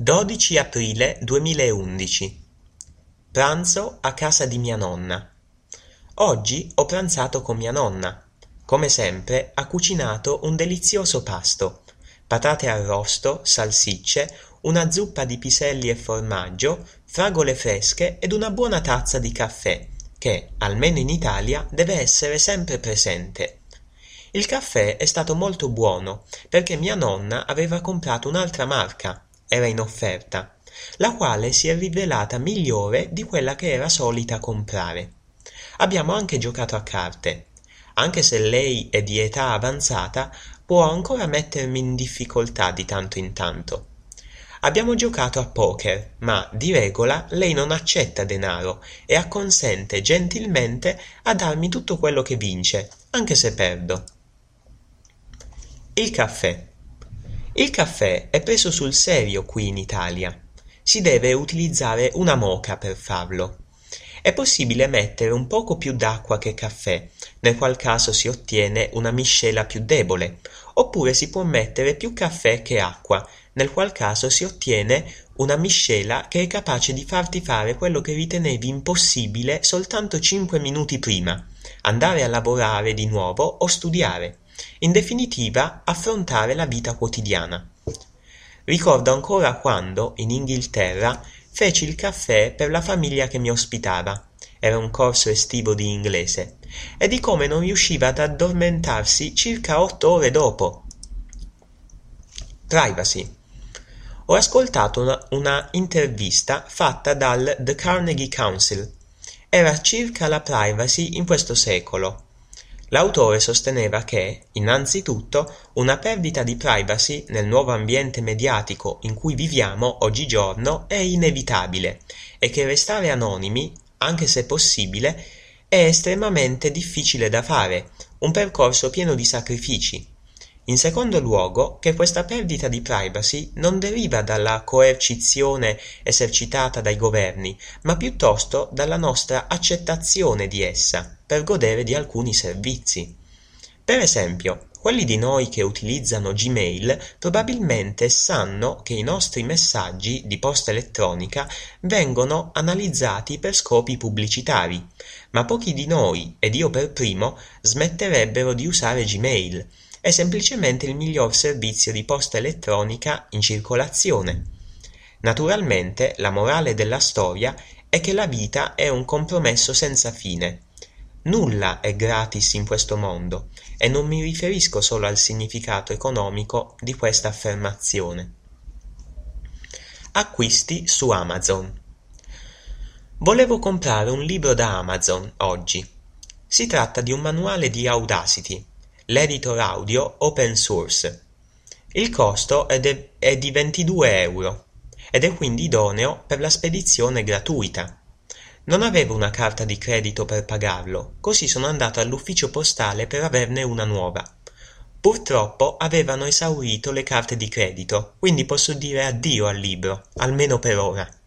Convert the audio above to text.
Dodici aprile duemilaundici Pranzo a casa di mia nonna. Oggi ho pranzato con mia nonna. Come sempre ha cucinato un delizioso pasto: patate arrosto, salsicce, una zuppa di piselli e formaggio, fragole fresche ed una buona tazza di caffè, che, almeno in Italia, deve essere sempre presente. Il caffè è stato molto buono perché mia nonna aveva comprato un'altra marca, era in offerta, la quale si è rivelata migliore di quella che era solita comprare. Abbiamo anche giocato a carte. Anche se lei è di età avanzata, può ancora mettermi in difficoltà di tanto in tanto. Abbiamo giocato a poker, ma di regola lei non accetta denaro e acconsente gentilmente a darmi tutto quello che vince, anche se perdo. Il caffè. Il caffè è preso sul serio qui in Italia. Si deve utilizzare una moka per farlo. È possibile mettere un poco più d'acqua che caffè, nel qual caso si ottiene una miscela più debole, oppure si può mettere più caffè che acqua, nel qual caso si ottiene una miscela che è capace di farti fare quello che ritenevi impossibile soltanto cinque minuti prima, andare a lavorare di nuovo o studiare. In definitiva, affrontare la vita quotidiana. Ricordo ancora quando, in Inghilterra, feci il caffè per la famiglia che mi ospitava. Era un corso estivo di inglese. E di come non riusciva ad addormentarsi circa otto ore dopo. Privacy. Ho ascoltato una, una intervista fatta dal The Carnegie Council. Era circa la privacy in questo secolo. L'autore sosteneva che, innanzitutto, una perdita di privacy nel nuovo ambiente mediatico in cui viviamo oggigiorno è inevitabile e che restare anonimi, anche se possibile, è estremamente difficile da fare, un percorso pieno di sacrifici. In secondo luogo, che questa perdita di privacy non deriva dalla coercizione esercitata dai governi, ma piuttosto dalla nostra accettazione di essa, per godere di alcuni servizi. Per esempio, quelli di noi che utilizzano Gmail probabilmente sanno che i nostri messaggi di posta elettronica vengono analizzati per scopi pubblicitari, ma pochi di noi, ed io per primo, smetterebbero di usare Gmail è semplicemente il miglior servizio di posta elettronica in circolazione. Naturalmente la morale della storia è che la vita è un compromesso senza fine. Nulla è gratis in questo mondo e non mi riferisco solo al significato economico di questa affermazione. Acquisti su Amazon. Volevo comprare un libro da Amazon oggi. Si tratta di un manuale di Audacity, l'editor audio open source. Il costo è, di 22 euro ed è quindi idoneo per la spedizione gratuita. Non avevo una carta di credito per pagarlo, così sono andato all'ufficio postale per averne una nuova. Purtroppo avevano esaurito le carte di credito, quindi posso dire addio al libro, almeno per ora.